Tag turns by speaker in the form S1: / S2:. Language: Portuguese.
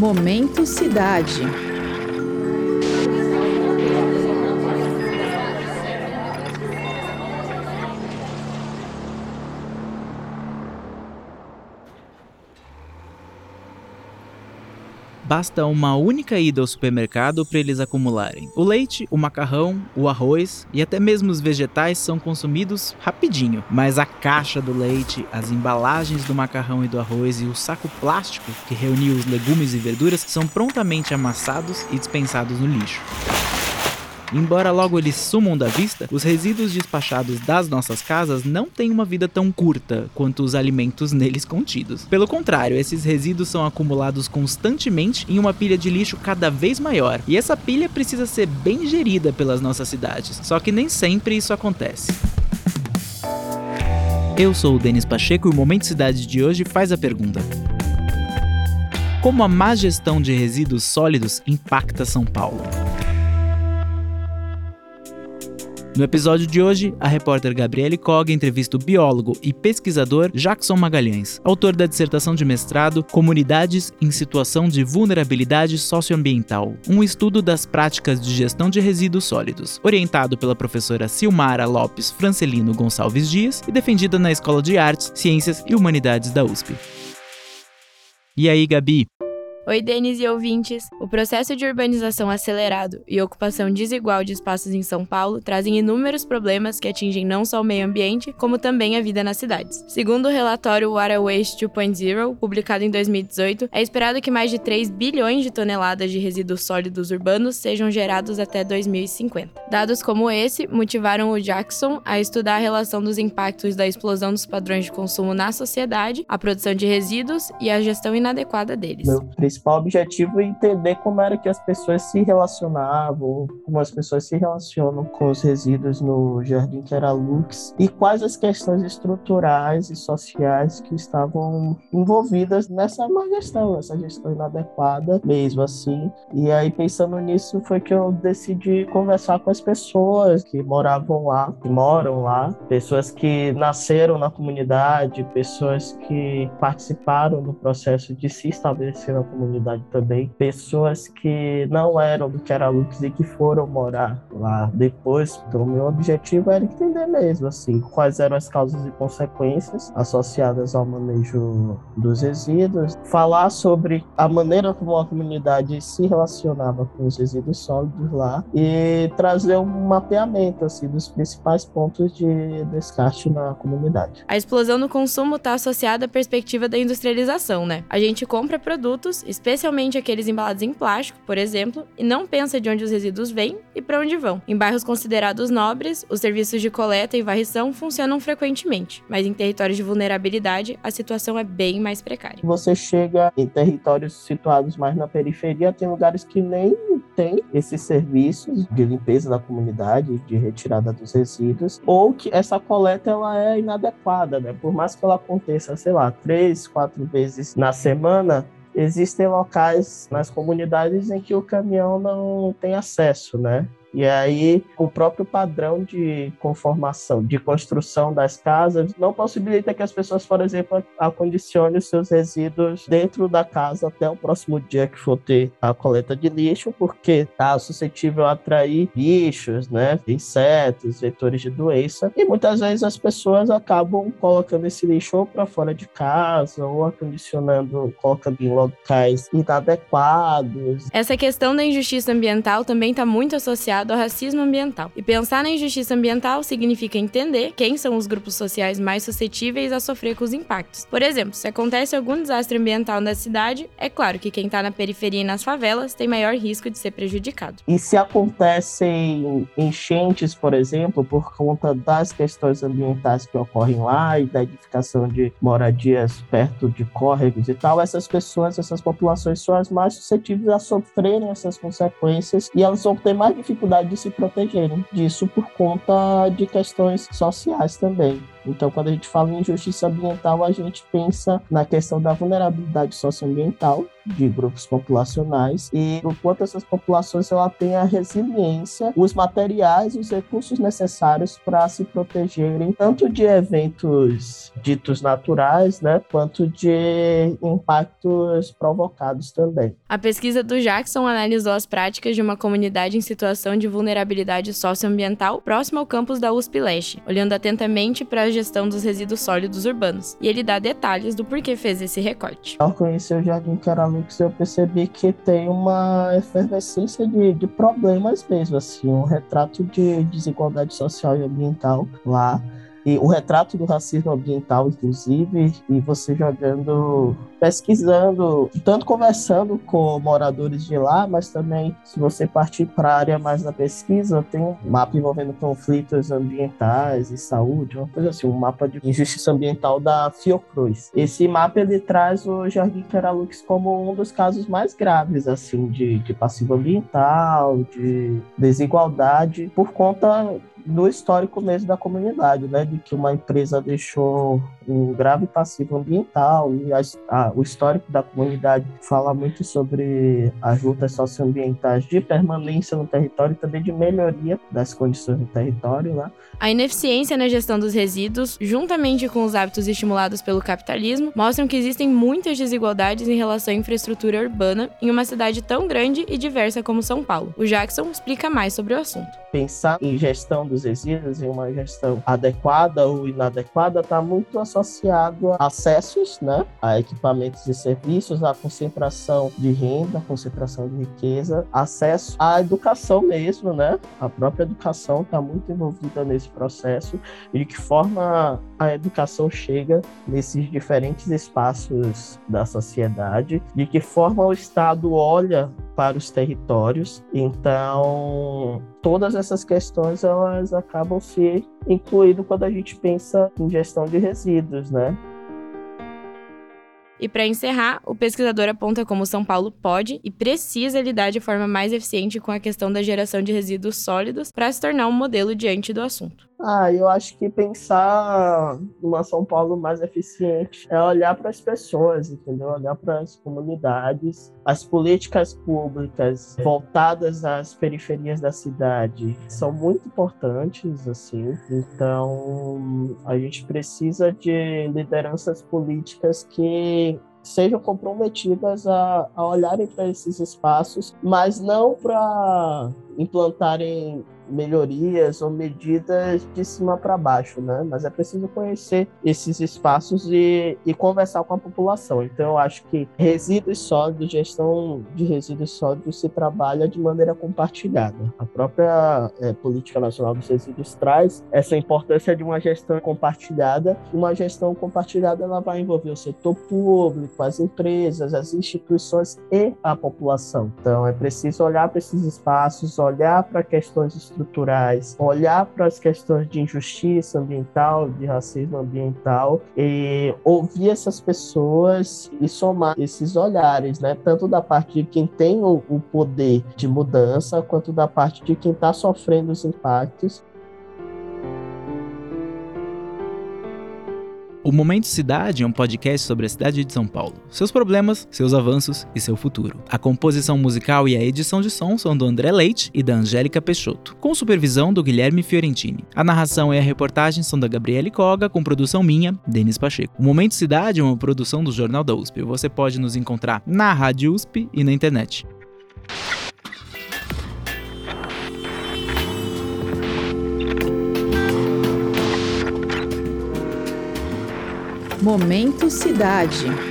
S1: Momento Cidade.
S2: Basta uma única ida ao supermercado para eles acumularem. O leite, o macarrão, o arroz e até mesmo os vegetais são consumidos rapidinho, mas a caixa do leite, as embalagens do macarrão e do arroz e o saco plástico que reunia os legumes e verduras são prontamente amassados e dispensados no lixo. Embora logo eles sumam da vista, os resíduos despachados das nossas casas não têm uma vida tão curta quanto os alimentos neles contidos. Pelo contrário, esses resíduos são acumulados constantemente em uma pilha de lixo cada vez maior, e essa pilha precisa ser bem gerida pelas nossas cidades. Só que nem sempre isso acontece. Eu sou o Denis Pacheco e o Momento Cidade de hoje faz a pergunta: Como a má gestão de resíduos sólidos impacta São Paulo? No episódio de hoje, a repórter Gabriele Cog entrevista o biólogo e pesquisador Jackson Magalhães, autor da dissertação de mestrado Comunidades em Situação de Vulnerabilidade Socioambiental, um estudo das práticas de gestão de resíduos sólidos, orientado pela professora Silmara Lopes Francelino Gonçalves Dias e defendida na Escola de Artes, Ciências e Humanidades da USP. E aí, Gabi,
S3: Oi, Denis e ouvintes! O processo de urbanização acelerado e ocupação desigual de espaços em São Paulo trazem inúmeros problemas que atingem não só o meio ambiente, como também a vida nas cidades. Segundo o relatório Water Waste 2.0, publicado em 2018, é esperado que mais de 3 bilhões de toneladas de resíduos sólidos urbanos sejam gerados até 2050. Dados como esse motivaram o Jackson a estudar a relação dos impactos da explosão dos padrões de consumo na sociedade, a produção de resíduos e a gestão inadequada deles
S4: principal objetivo é entender como era que as pessoas se relacionavam, como as pessoas se relacionam com os resíduos no Jardim Keralux e quais as questões estruturais e sociais que estavam envolvidas nessa má gestão, essa gestão inadequada mesmo assim. E aí pensando nisso foi que eu decidi conversar com as pessoas que moravam lá, que moram lá, pessoas que nasceram na comunidade, pessoas que participaram do processo de se estabelecer na comunidade comunidade também, pessoas que não eram do Keralux e que foram morar lá depois. Então, meu objetivo era entender mesmo, assim, quais eram as causas e consequências associadas ao manejo dos resíduos, falar sobre a maneira como a comunidade se relacionava com os resíduos sólidos lá e trazer um mapeamento, assim, dos principais pontos de descarte na comunidade.
S3: A explosão no consumo está associada à perspectiva da industrialização, né? A gente compra produtos, especialmente aqueles embalados em plástico, por exemplo, e não pensa de onde os resíduos vêm e para onde vão. Em bairros considerados nobres, os serviços de coleta e varrição funcionam frequentemente, mas em territórios de vulnerabilidade, a situação é bem mais precária.
S4: Você chega em territórios situados mais na periferia, tem lugares que nem tem esses serviços de limpeza da comunidade, de retirada dos resíduos, ou que essa coleta ela é inadequada, né? Por mais que ela aconteça, sei lá, três, quatro vezes na semana, existem locais nas comunidades em que o caminhão não tem acesso, né? E aí, o próprio padrão de conformação, de construção das casas, não possibilita que as pessoas, por exemplo, acondicionem os seus resíduos dentro da casa até o próximo dia que for ter a coleta de lixo, porque está suscetível a atrair bichos, né, insetos, vetores de doença. E muitas vezes as pessoas acabam colocando esse lixo ou para fora de casa, ou acondicionando, colocando em locais inadequados.
S3: Essa questão da injustiça ambiental também está muito associada ligado ao racismo ambiental. E pensar na injustiça ambiental significa entender quem são os grupos sociais mais suscetíveis a sofrer com os impactos. Por exemplo, se acontece algum desastre ambiental na cidade, é claro que quem está na periferia e nas favelas tem maior risco de ser prejudicado.
S4: E se acontecem enchentes, por exemplo, por conta das questões ambientais que ocorrem lá e da edificação de moradias perto de córregos e tal, essas pessoas, essas populações são as mais suscetíveis a sofrerem essas consequências e elas vão ter mais dificuldade dificuldade de se protegerem disso por conta de questões sociais também. Então, quando a gente fala em justiça ambiental, a gente pensa na questão da vulnerabilidade socioambiental de grupos populacionais e o quanto essas populações ela tem a resiliência, os materiais, os recursos necessários para se protegerem tanto de eventos ditos naturais, né, quanto de impactos provocados também.
S3: A pesquisa do Jackson analisou as práticas de uma comunidade em situação de vulnerabilidade socioambiental próxima ao campus da USP Leste, olhando atentamente para a gestão dos resíduos sólidos urbanos. E ele dá detalhes do porquê fez esse recorte.
S4: Ao conhecer o Jardim Caralux, eu percebi que tem uma efervescência de, de problemas mesmo, assim, um retrato de desigualdade social e ambiental lá e o retrato do racismo ambiental, inclusive, e você jogando, pesquisando, tanto conversando com moradores de lá, mas também, se você partir para a área mais da pesquisa, tem um mapa envolvendo conflitos ambientais e saúde, uma coisa assim, um mapa de injustiça ambiental da Fiocruz. Esse mapa ele traz o Jardim Caralux como um dos casos mais graves, assim, de, de passivo ambiental, de desigualdade, por conta do histórico mesmo da comunidade, né? De que uma empresa deixou um grave passivo ambiental e a, a, o histórico da comunidade fala muito sobre as lutas socioambientais de permanência no território e também de melhoria das condições do território, né?
S3: A ineficiência na gestão dos resíduos, juntamente com os hábitos estimulados pelo capitalismo, mostram que existem muitas desigualdades em relação à infraestrutura urbana em uma cidade tão grande e diversa como São Paulo. O Jackson explica mais sobre o assunto.
S4: Pensar em gestão dos resíduos, em uma gestão adequada ou inadequada, está muito associado a acessos, né, a equipamentos e serviços, a concentração de renda, concentração de riqueza, acesso à educação mesmo, né? A própria educação está muito envolvida nesse processo e de que forma a educação chega nesses diferentes espaços da sociedade, de que forma o Estado olha para os territórios. Então, todas essas questões elas acabam se incluindo quando a gente pensa em gestão de resíduos, né?
S3: E para encerrar, o pesquisador aponta como São Paulo pode e precisa lidar de forma mais eficiente com a questão da geração de resíduos sólidos para se tornar um modelo diante do assunto.
S4: Ah, eu acho que pensar numa São Paulo mais eficiente é olhar para as pessoas, entendeu? Olhar para as comunidades, as políticas públicas voltadas às periferias da cidade são muito importantes, assim. Então, a gente precisa de lideranças políticas que sejam comprometidas a, a olharem para esses espaços, mas não para implantarem melhorias ou medidas de cima para baixo, né? Mas é preciso conhecer esses espaços e, e conversar com a população. Então, eu acho que resíduos sólidos, gestão de resíduos sólidos se trabalha de maneira compartilhada. A própria é, Política Nacional dos Resíduos traz essa importância de uma gestão compartilhada. Uma gestão compartilhada ela vai envolver o setor público, as empresas, as instituições e a população. Então, é preciso olhar para esses espaços, olhar para questões estruturais, olhar para as questões de injustiça ambiental, de racismo ambiental, e ouvir essas pessoas e somar esses olhares, né? Tanto da parte de quem tem o, o poder de mudança, quanto da parte de quem está sofrendo os impactos
S2: O Momento Cidade é um podcast sobre a cidade de São Paulo, seus problemas, seus avanços e seu futuro. A composição musical e a edição de som são do André Leite e da Angélica Peixoto, com supervisão do Guilherme Fiorentini. A narração e a reportagem são da Gabriele Coga, com produção minha, Denis Pacheco. O Momento Cidade é uma produção do Jornal da USP. Você pode nos encontrar na Rádio USP e na internet.
S1: Momento Cidade.